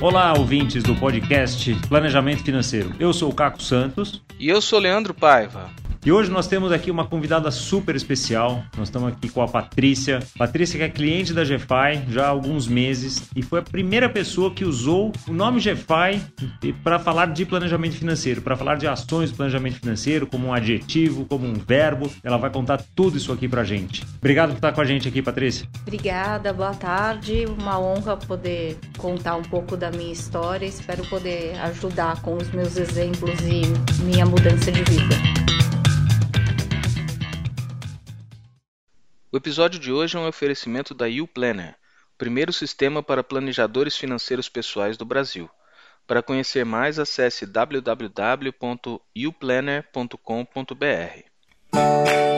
Olá, ouvintes do podcast Planejamento Financeiro. Eu sou o Caco Santos. E eu sou Leandro Paiva. E hoje nós temos aqui uma convidada super especial. Nós estamos aqui com a Patrícia. Patrícia que é cliente da GFI já há alguns meses e foi a primeira pessoa que usou o nome GFI para falar de planejamento financeiro, para falar de ações de planejamento financeiro como um adjetivo, como um verbo. Ela vai contar tudo isso aqui pra gente. Obrigado por estar com a gente aqui, Patrícia. Obrigada, boa tarde. Uma honra poder contar um pouco da minha história. Espero poder ajudar com os meus exemplos e minha mudança de vida. Episódio de hoje é um oferecimento da YouPlanner, o primeiro sistema para planejadores financeiros pessoais do Brasil. Para conhecer mais, acesse www.youplanner.com.br.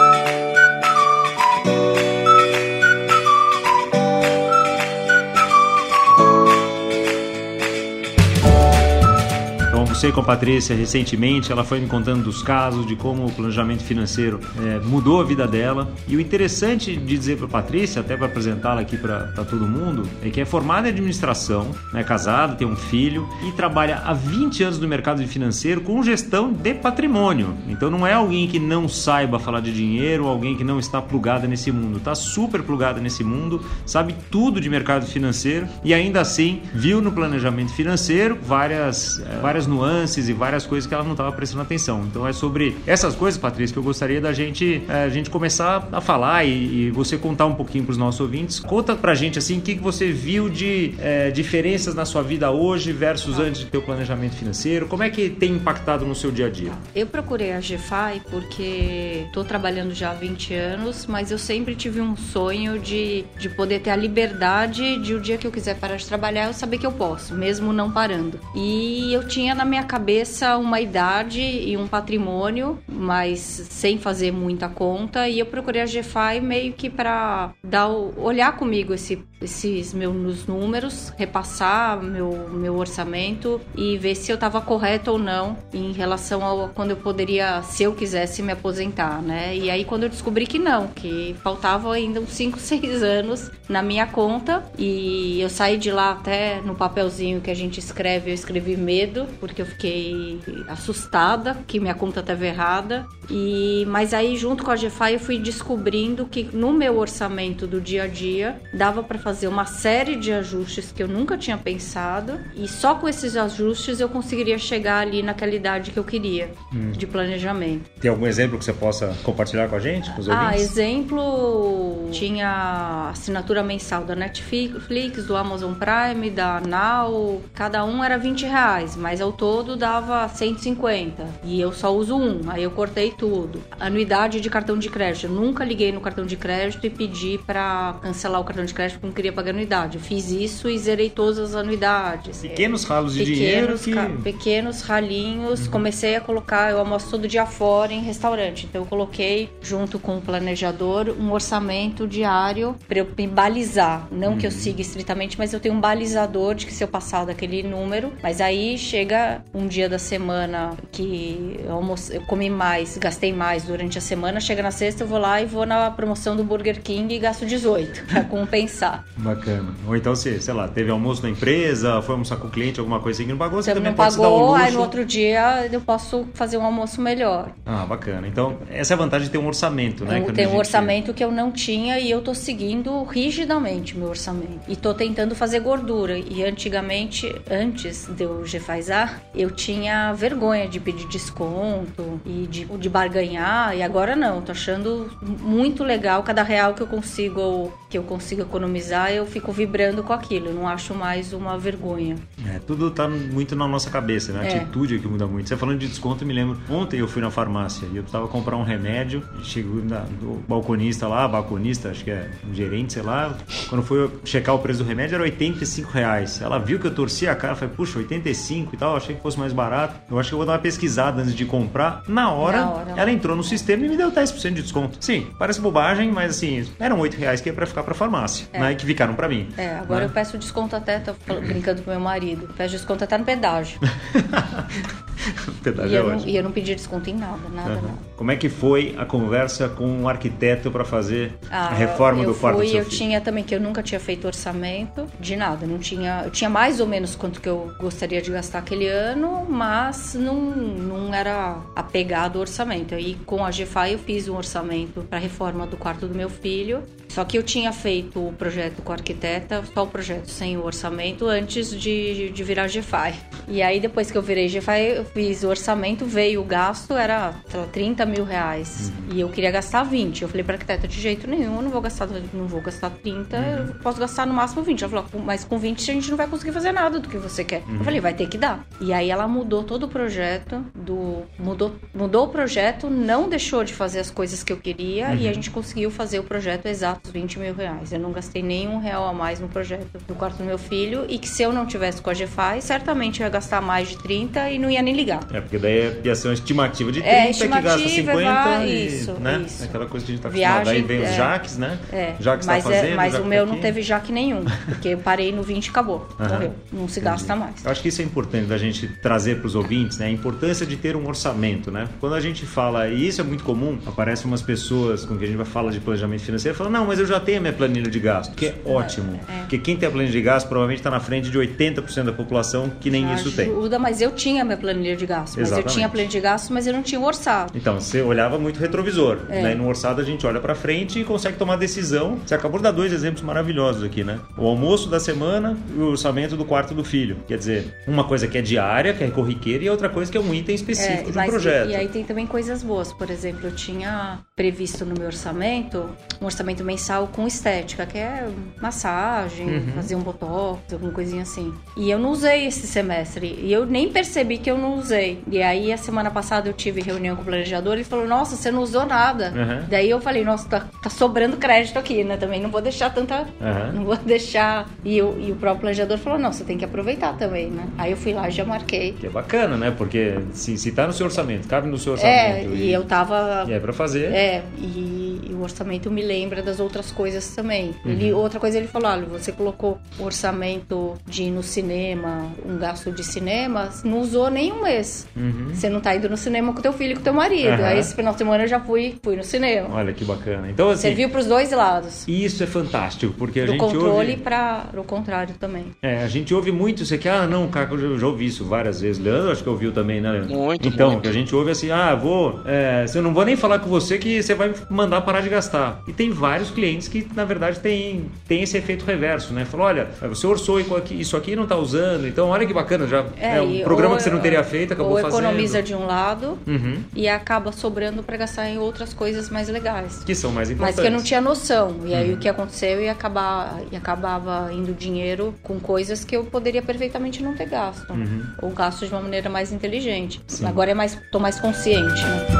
conversei com a Patrícia recentemente, ela foi me contando dos casos, de como o planejamento financeiro é, mudou a vida dela. E o interessante de dizer para a Patrícia, até para apresentá-la aqui para todo mundo, é que é formada em administração, é casada, tem um filho e trabalha há 20 anos no mercado financeiro com gestão de patrimônio. Então não é alguém que não saiba falar de dinheiro, alguém que não está plugada nesse mundo. Está super plugada nesse mundo, sabe tudo de mercado financeiro e ainda assim viu no planejamento financeiro várias, é, várias nuances nuances e várias coisas que ela não estava prestando atenção. Então é sobre essas coisas, Patrícia, que eu gostaria da gente, é, a gente começar a falar e, e você contar um pouquinho para os nossos ouvintes. Conta pra gente assim o que, que você viu de é, diferenças na sua vida hoje versus antes de ter o planejamento financeiro. Como é que tem impactado no seu dia a dia? Eu procurei a GFI porque estou trabalhando já há 20 anos, mas eu sempre tive um sonho de, de poder ter a liberdade de o dia que eu quiser parar de trabalhar, eu saber que eu posso, mesmo não parando. E eu tinha na minha cabeça uma idade e um patrimônio, mas sem fazer muita conta. E eu procurei a GFI meio que para dar olhar comigo esse, esses meus números, repassar meu, meu orçamento e ver se eu estava correto ou não em relação ao quando eu poderia, se eu quisesse me aposentar, né? E aí quando eu descobri que não, que faltava ainda uns 5, 6 anos na minha conta e eu saí de lá até no papelzinho que a gente escreve, eu escrevi medo, porque eu fiquei assustada que minha conta estava errada. E mas aí junto com a GFI eu fui descobrindo que no meu orçamento do dia a dia dava para fazer uma série de ajustes que eu nunca tinha pensado e só com esses ajustes eu conseguiria chegar ali naquela idade que eu queria hum. de planejamento. Tem algum exemplo que você possa compartilhar com a gente, com os ouvintes? Ah, exemplo tinha assinatura mensal da Netflix, do Amazon Prime, da Now, cada um era 20 reais, mas ao todo todo dava 150 e eu só uso um, aí eu cortei tudo. Anuidade de cartão de crédito, eu nunca liguei no cartão de crédito e pedi para cancelar o cartão de crédito porque não queria pagar anuidade. Eu fiz isso e zerei todas as anuidades. Pequenos ralos de pequenos, dinheiro que... Pequenos ralinhos, uhum. comecei a colocar, eu almoço todo dia fora em restaurante, então eu coloquei junto com o planejador um orçamento diário para eu me balizar, não uhum. que eu uhum. siga estritamente, mas eu tenho um balizador de que se eu passar daquele número, mas aí chega um dia da semana que eu, almoce, eu comi mais, gastei mais durante a semana, chega na sexta eu vou lá e vou na promoção do Burger King e gasto 18 para compensar. Bacana. Ou então, se, sei lá, teve almoço na empresa, foi almoçar com o cliente, alguma coisa assim que não pagou, você, você também não pode pagou, dar um luxo. aí no outro dia eu posso fazer um almoço melhor. Ah, bacana. Então, essa é a vantagem de ter um orçamento, né? Tem um orçamento que eu não tinha e eu tô seguindo rigidamente meu orçamento. E tô tentando fazer gordura. E antigamente, antes de eu GFAizar, eu tinha vergonha de pedir desconto e de, de barganhar, e agora não, tô achando muito legal cada real que eu consigo que eu consigo economizar, eu fico vibrando com aquilo, eu não acho mais uma vergonha. É, tudo tá muito na nossa cabeça, né? A é. atitude é que muda muito. Você falando de desconto, eu me lembro, ontem eu fui na farmácia e eu precisava comprar um remédio, chegou na, do balconista lá, balconista, acho que é um gerente, sei lá, quando foi checar o preço do remédio era 85 reais. Ela viu que eu torci a cara, falei, puxa, 85 e tal, achei que fosse mais barato. Eu acho que eu vou dar uma pesquisada antes de comprar. Na hora, Na hora ela entrou no sistema e me deu 10% de desconto. Sim, parece bobagem, mas assim, eram 8 reais que ia pra ficar pra farmácia, é. né? Que ficaram pra mim. É, agora né? eu peço desconto até, tô brincando com meu marido, peço desconto até no pedágio. pedágio e, é eu não, ótimo. e eu não pedi desconto em nada, nada, Uhum. nada. Como é que foi a conversa com o arquiteto para fazer a Ah, reforma eu do quarto fui, do seu eu filho? tinha também que eu nunca tinha feito orçamento de nada, não tinha, eu tinha mais ou menos quanto que eu gostaria de gastar aquele ano, mas não, não era apegado ao orçamento. Aí com a GFI eu fiz um orçamento para reforma do quarto do meu filho. Só que eu tinha feito o projeto com a arquiteta, só o projeto sem o orçamento antes de, de virar GFI. E aí depois que eu virei GFI, eu fiz o orçamento, veio o gasto, era sei lá, 30 mil reais. Uhum. E eu queria gastar 20. Eu falei pra arquiteta, de jeito nenhum, eu não vou gastar, não vou gastar 30, Uhum. eu posso gastar no máximo 20. Ela falou, mas com 20 a gente não vai conseguir fazer nada do que você quer. Uhum. Eu falei, vai ter que dar. E aí ela mudou todo o projeto, do mudou, mudou o projeto, não deixou de fazer as coisas que eu queria Uhum. e a gente conseguiu fazer o projeto exato, os 20 mil reais. Eu não gastei nenhum real a mais no projeto do quarto do meu filho e que se eu não tivesse com a GFI, certamente eu ia gastar mais de 30 e não ia nem ligar. É, porque daí ia ser uma estimativa de 30 É, que gasta estimativa, 50 vai, e, isso, né? isso. Aquela coisa que a gente tá acostumado. Viagem, Aí vem os é. jaques, né? É, Jaques tá mas, fazendo, é, mas o meu tá não aqui. teve jaque nenhum, porque eu parei no 20 e acabou, Aham. morreu. Não se gasta mais. Eu acho que isso é importante da gente trazer para os ouvintes, né? A importância de ter um orçamento, né? Quando a gente fala, e isso é muito comum, aparecem umas pessoas com quem a gente vai falar de planejamento financeiro, falam, não, mas eu já tenho a minha planilha de gasto, que é ótimo. é. Porque quem tem a planilha de gasto provavelmente está na frente de 80% da população que nem isso tem. Ajuda, mas eu tinha minha planilha de gasto. Mas Exatamente. eu tinha a planilha de gasto, mas eu não tinha o orçado. Então, você olhava muito retrovisor. É. Né? E no orçado a gente olha para frente e consegue tomar decisão. Você acabou de dar dois exemplos maravilhosos aqui, né? O almoço da semana e o orçamento do quarto do filho. Quer dizer, uma coisa que é diária, que é corriqueira, e outra coisa que é um item específico de um mas- projeto. E aí tem também coisas boas. Por exemplo, eu tinha previsto no meu orçamento um orçamento mensal com estética, que é massagem, Uhum. fazer um botox, alguma coisinha assim. E eu não usei esse semestre. E eu nem percebi que eu não usei. E aí, a semana passada, eu tive reunião com o planejador e ele falou: Nossa, você não usou nada. Uhum. Daí eu falei: Nossa, tá, tá sobrando crédito aqui, né? Também não vou deixar tanta. Aham. Não vou deixar. E, o- e o próprio planejador falou: Não, você tem que aproveitar também, né? Aí eu fui lá e já marquei. Que é bacana, né? Porque se, se tá no seu orçamento, cabe no seu É, orçamento. e eu tava e é pra fazer. É, e, e o orçamento me lembra das outras coisas também. Uhum. Ele, outra coisa ele falou: olha, você colocou o orçamento de ir no cinema, um gasto de cinema, não usou nem um mês. Uhum. Você não tá indo no cinema com teu filho e com teu marido. Aham. Aí esse final de semana eu já fui, fui no cinema. Olha que bacana. Então, assim, Serviu pros dois lados. isso é fantástico, porque a Do gente controle ouve... para o contrário também. É, a gente ouve muito isso aqui, ah, não, Caco, eu já ouvi isso várias vezes. Leandro, acho que ouviu também, né, Leandro? Muito, Então, muito. que a gente ouve assim, ah, vou, é, eu não vou nem falar com você que você vai mandar parar de gastar. E tem vários clientes que, na verdade, tem, tem esse efeito reverso, né? Falou, olha, você orçou isso aqui e não tá usando, então olha que bacana, já é, um e programa ou- que você não teria feito, acabou ou fazendo. economiza de um lado Uhum, e acaba sobrando para gastar em outras coisas mais legais. que são mais importantes. Mas que eu não tinha noção. E Uhum. aí o que aconteceu e acabar e acabava indo dinheiro com coisas que eu poderia perfeitamente não ter gasto. Uhum. Ou gasto de uma maneira mais inteligente. Sim. Agora é mais tô mais consciente, né?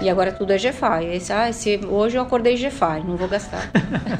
E agora tudo é GFI. Esse, ah, esse, hoje eu acordei GFI, não vou gastar.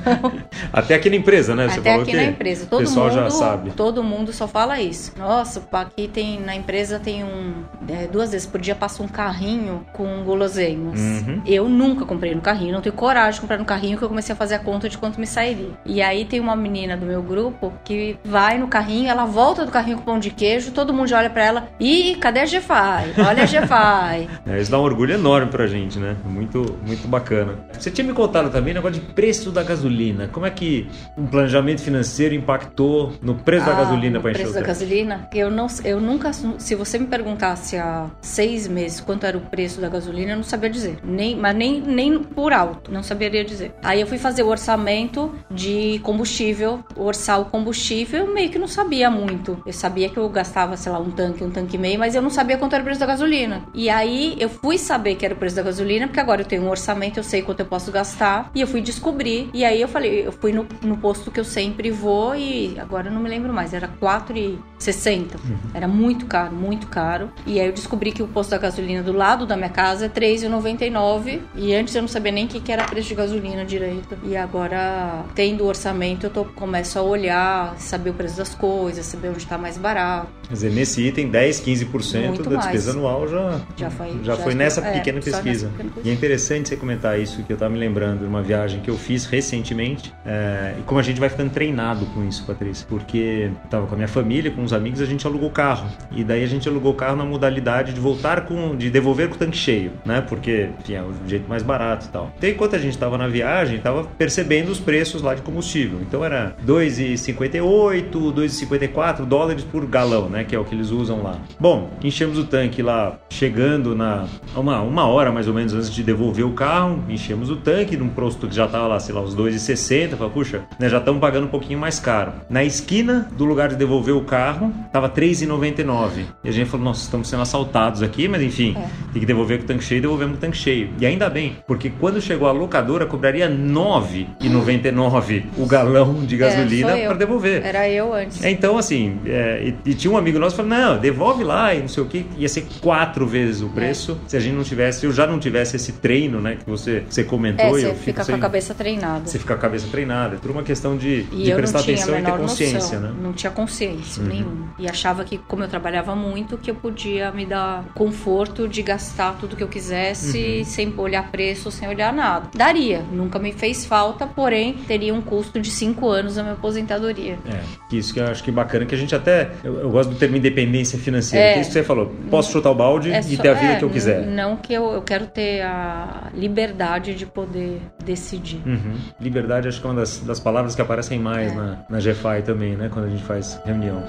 Até aqui na empresa, né? Você Até aqui na empresa. o Todo pessoal mundo, já sabe. Todo mundo só fala isso. Nossa, aqui tem na empresa tem um é, duas vezes por dia passa um carrinho com guloseimas. Uhum. Eu nunca comprei no carrinho, não tenho coragem de comprar no carrinho que eu comecei a fazer a conta de quanto me sairia. E aí tem uma menina do meu grupo que vai no carrinho, ela volta do carrinho com pão de queijo, todo mundo já olha pra ela, ih, cadê a GFI? Olha a GFI. É, isso dá um orgulho enorme pra gente, né? Muito, muito bacana. Você tinha me contado também o negócio de preço da gasolina. Como é que um planejamento financeiro impactou no preço da Ah, gasolina no para encher preço o da tanque? gasolina, eu não, eu nunca, se você me perguntasse há seis meses quanto era o preço da gasolina, eu não sabia dizer, nem, mas nem, nem por alto, não saberia dizer. Aí eu fui fazer o orçamento de combustível, orçar o combustível, eu meio que não sabia muito. Eu sabia que eu gastava, sei lá, um tanque, um tanque e meio, mas eu não sabia quanto era o preço da gasolina. E aí eu fui saber que era o preço da gasolina, porque agora eu tenho um orçamento, eu sei quanto eu posso gastar, e eu fui descobrir. E aí eu falei, eu fui no, no posto que eu sempre vou e agora eu não me lembro mais, era 4,60. Era muito caro, muito caro. E aí eu descobri que o posto da gasolina do lado da minha casa é 3,99 e antes eu não sabia nem o que que era preço de gasolina direito. E agora, tendo o orçamento, eu tô, começo a olhar, saber o preço das coisas, saber onde tá mais barato. Quer dizer, nesse item, 10, 15% Muito da despesa mais. anual já, Já foi- já já foi nessa é, pequena pesquisa pesquisa. E é interessante você comentar isso, que eu estava me lembrando de uma viagem que eu fiz recentemente. É, e como a gente vai ficando treinado com isso, Patrícia. Porque estava com a minha família, com os amigos, a gente alugou carro. E daí a gente alugou o carro na modalidade de voltar com. de devolver com o tanque cheio, né? Porque, enfim, é o jeito mais barato e tal. Então, enquanto a gente estava na viagem, estava percebendo os preços lá de combustível. Então era 2,58, 2,54 dólares por galão, né? Que é o que eles usam lá. Bom, enchemos o tanque lá, chegando na. Uma, uma hora mais ou menos antes de devolver o carro, enchemos o tanque num posto que já estava lá, sei lá, uns 2,60. Falei, puxa, né, já estamos pagando um pouquinho mais caro. Na esquina do lugar de devolver o carro, tava 3,99. E a gente falou, nossa, estamos sendo assaltados aqui, mas enfim, é. tem que devolver com o tanque cheio, devolvemos com o tanque cheio. E ainda bem, porque quando chegou a locadora, cobraria 9,99 o galão de é, gasolina é, para devolver. Era eu antes. É, então, assim, é, e, e, tinha um amigo nosso que falou, não, devolve lá e não sei o que, ia ser quatro vezes o preço se a gente não tivesse, eu já não tivesse esse treino, né, que você, você comentou. É, você fica com a cabeça treinada. Você fica com a cabeça treinada. É tudo uma questão de, de prestar atenção e ter consciência, noção, né? Não tinha consciência uhum. nenhuma. E achava que, como eu trabalhava muito, que eu podia me dar conforto de gastar tudo que eu quisesse uhum. sem olhar preço, sem olhar nada. Daria. Nunca me fez falta, porém teria um custo de cinco anos a minha aposentadoria. É, isso que eu acho que é bacana, que a gente até. Eu, eu gosto do termo independência financeira, é, que é isso que você falou. Posso chutar o balde é e ter a vida é, que eu quiser. Não que eu, eu quero ter a liberdade de poder decidir. Uhum. Liberdade acho que é uma das, das palavras que aparecem mais é. na, na GFI também, né? Quando a gente faz reunião.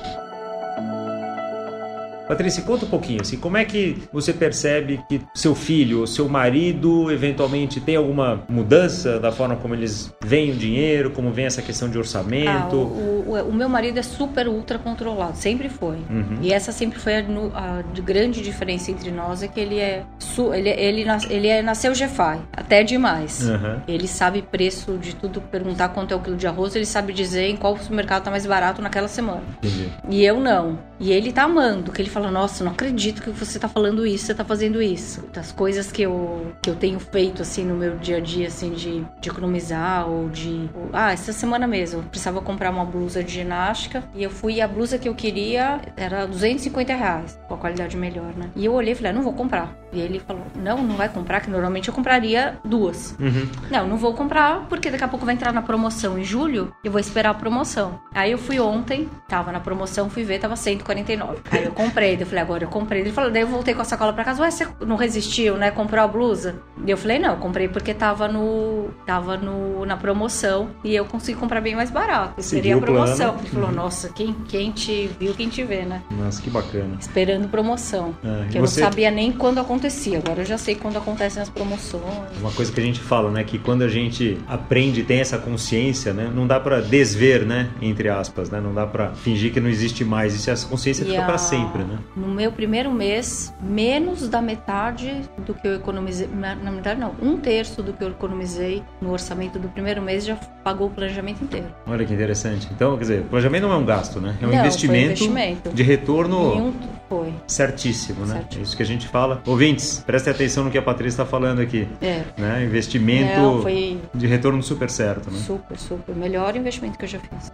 Patrícia, conta um pouquinho, assim, como é que você percebe que seu filho ou seu marido eventualmente tem alguma mudança da forma como eles veem o dinheiro, como vem essa questão de orçamento? Ah, o, o, o, meu marido é super ultra controlado, sempre foi. Uhum. E essa sempre foi a, a, grande diferença entre nós, é que ele é ele, ele, ele é, nasceu GFI, até demais. Uhum. Ele sabe preço de tudo, perguntar quanto é o quilo de arroz, ele sabe dizer em qual supermercado tá mais barato naquela semana. Entendi. E eu não. E ele tá amando, que ele fala fala, nossa, não acredito que você tá falando isso, você tá fazendo isso. Das coisas que eu, que eu tenho feito, assim, no meu dia a dia, assim, de, de economizar ou de... Ou, ah, essa semana mesmo, eu precisava comprar uma blusa de ginástica e eu fui, e a blusa que eu queria era 250 reais, com a qualidade melhor, né? E eu olhei e falei, ah, não vou comprar. E ele falou, não, não vai comprar, que normalmente eu compraria duas. Uhum. Não, não vou comprar, porque daqui a pouco vai entrar na promoção em julho, eu vou esperar a promoção. Aí eu fui ontem, tava na promoção, fui ver, tava 149. Aí eu comprei comprei. Eu falei, agora eu comprei. Ele falou, daí eu voltei com a sacola pra casa. Ué, você não resistiu, né? Comprou a blusa? E eu falei, não, eu comprei porque tava no. tava no, na promoção e eu consegui comprar bem mais barato. Seria a promoção. Ele falou, uhum. nossa, quem, quem te viu, quem te vê, né? Nossa, que bacana. Esperando promoção. É, que eu você... não sabia nem quando acontecia. Agora eu já sei quando acontecem as promoções. Uma coisa que a gente fala, né? Que quando a gente aprende, tem essa consciência, né? Não dá para desver, né? Entre aspas, né? Não dá para fingir que não existe mais. Isso, essa consciência e fica a... para sempre, né? No meu primeiro mês, menos da metade do que eu economizei. Na metade, não, um terço do que eu economizei no orçamento do primeiro mês já pagou o planejamento inteiro. Olha que interessante. Então, quer dizer, planejamento não é um gasto, né? É um, não, investimento, investimento, de retorno um, foi. certíssimo, né? Certíssimo. É isso que a gente fala. Ouvintes, prestem atenção no que a Patrícia está falando aqui. É. Né? Investimento não, foi... de retorno super certo, né? Super, super. Melhor investimento que eu já fiz.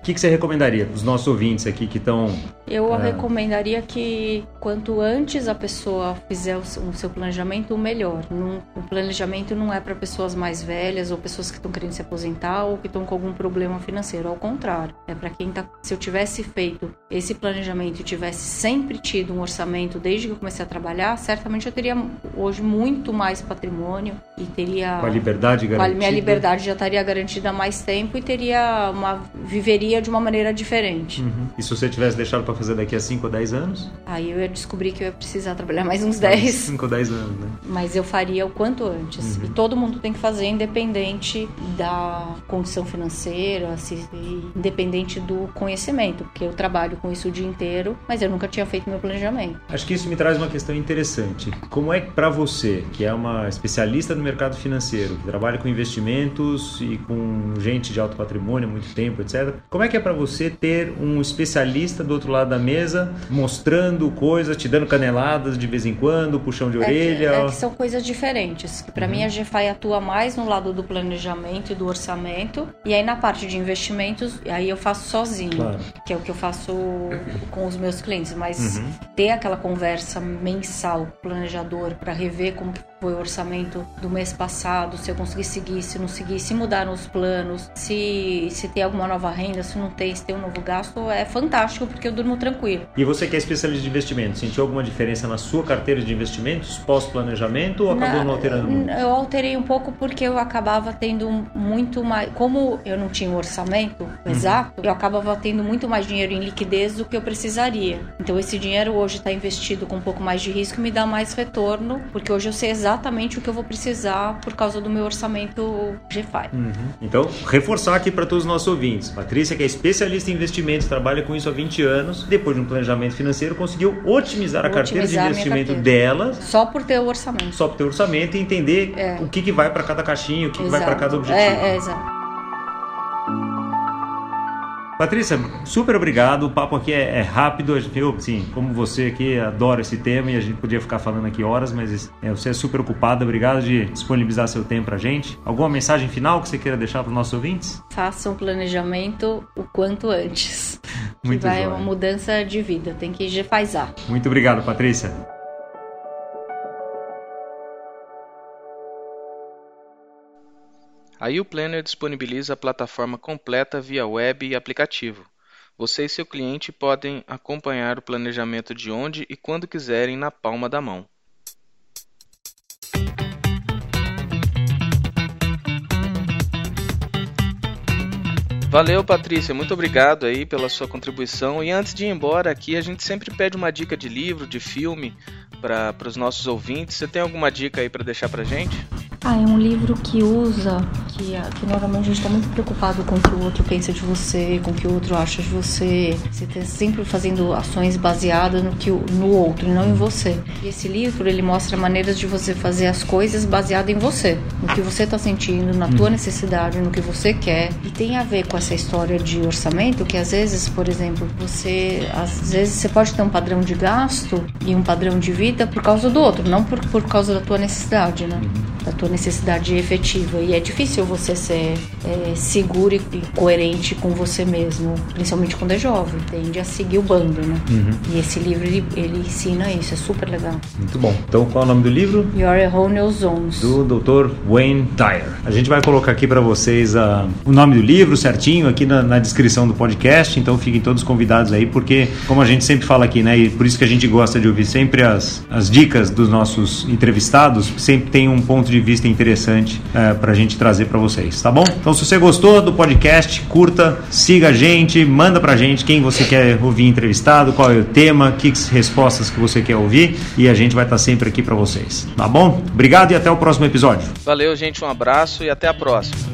O que, que, você recomendaria para os nossos ouvintes aqui que estão. Eu é... recomendaria que quanto antes a pessoa fizer o seu planejamento, melhor. Não, o planejamento não é para pessoas mais velhas ou pessoas que estão querendo se aposentar ou que estão com algum problema financeiro. Ao contrário, é para quem está. Se eu tivesse feito esse planejamento e tivesse sempre tido um orçamento desde que eu comecei a trabalhar, certamente eu teria hoje muito mais patrimônio e teria. Com a liberdade garantida. minha liberdade já estaria garantida há mais tempo e teria uma. viveria de uma maneira diferente. Uhum. E se você tivesse deixado para fazer daqui a 5 ou 10 anos? Aí eu ia descobrir que eu ia precisar trabalhar mais uns 10. 5 ou 10 anos, né? Mas eu faria o quanto antes. Uhum. E todo mundo tem que fazer independente da condição financeira, se, independente do conhecimento, porque eu trabalho com isso o dia inteiro, mas eu nunca tinha feito meu planejamento. Acho que isso me traz uma questão interessante. Como é que para você, que é uma especialista no mercado financeiro, que trabalha com investimentos e com gente de alto patrimônio há muito tempo, etc., como Como é que é para você ter um especialista do outro lado da mesa mostrando coisas, te dando caneladas de vez em quando, puxão de é orelha? Que, é que são coisas diferentes. Para uhum. mim, a GFI atua mais no lado do planejamento e do orçamento. E aí, na parte de investimentos, aí eu faço sozinho, claro. que é o que eu faço com os meus clientes. Mas uhum. ter aquela conversa mensal, planejador, para rever como que foi o orçamento do mês passado, se eu consegui seguir, se não seguir, se mudaram os planos, se, se tem alguma nova renda, se não tem, se tem um novo gasto, é fantástico porque eu durmo tranquilo. E você que é especialista de investimento, sentiu alguma diferença na sua carteira de investimentos pós-planejamento ou acabou na, não alterando muito? Eu alterei um pouco porque eu acabava tendo muito mais, como eu não tinha um orçamento uhum. exato, eu acabava tendo muito mais dinheiro em liquidez do que eu precisaria. Então esse dinheiro hoje está investido com um pouco mais de risco e me dá mais retorno, porque hoje eu sei exatamente exatamente o que eu vou precisar por causa do meu orçamento GFI. Uhum. Então, reforçar aqui para todos os nossos ouvintes. Patrícia, que é especialista em investimentos, trabalha com isso há 20 anos, depois de um planejamento financeiro, conseguiu otimizar a carteira de investimento dela. Só por ter o orçamento. Só por ter o orçamento e entender é. o que, que vai para cada caixinha, o que, que vai para cada objetivo. É, é, exato. Patrícia, super obrigado. O papo aqui é, é, rápido. Eu, sim, como você aqui, adoro esse tema e a gente podia ficar falando aqui horas, mas é, você é super ocupada. Obrigado de disponibilizar seu tempo para a gente. Alguma mensagem final que você queira deixar para os nossos ouvintes? Façam um planejamento o quanto antes. Muito que vai uma mudança de vida. Tem que GFAizar. Muito obrigado, Patrícia. A YouPlanner disponibiliza a plataforma completa via web e aplicativo. Você e seu cliente podem acompanhar o planejamento de onde e quando quiserem na palma da mão. Valeu, Patrícia. Muito obrigado aí pela sua contribuição. E antes de ir embora aqui, a gente sempre pede uma dica de livro, de filme para os nossos ouvintes. Você tem alguma dica aí para deixar para gente? Ah, é um livro que usa, que, que normalmente a gente está muito preocupado com o que o outro pensa de você, com o que o outro acha de você. Você está sempre fazendo ações baseadas no, que, no outro não em você. E esse livro, ele mostra maneiras de você fazer as coisas baseado em você, no que você está sentindo, na tua uhum. necessidade, no que você quer. E tem a ver com essa história de orçamento, que às vezes, por exemplo, você, às vezes você pode ter um padrão de gasto e um padrão de vida por causa do outro, não por, por causa da tua necessidade, né? Da tua necessidade efetiva. E é difícil você ser é, seguro e coerente com você mesmo, principalmente quando é jovem. Tende a seguir o bando, né? Uhum. E esse livro ele, ele, ensina isso, é super legal. Muito bom. Então qual é o nome do livro? Your Erroneous Zones. Do Dr. Wayne Dyer. A gente vai colocar aqui para vocês uh, o nome do livro certinho aqui na, na, descrição do podcast, então fiquem todos convidados aí, porque como a gente sempre fala aqui, né? E por isso que a gente gosta de ouvir sempre as, as dicas dos nossos entrevistados, sempre tem um ponto de vista interessante é, para a gente trazer para vocês, tá bom? Então, se você gostou do podcast, curta, siga a gente, manda para a gente quem você quer ouvir entrevistado, qual é o tema, que respostas que você quer ouvir e a gente vai estar tá sempre aqui para vocês, tá bom? Obrigado e até o próximo episódio. Valeu, gente, um abraço e até a próxima.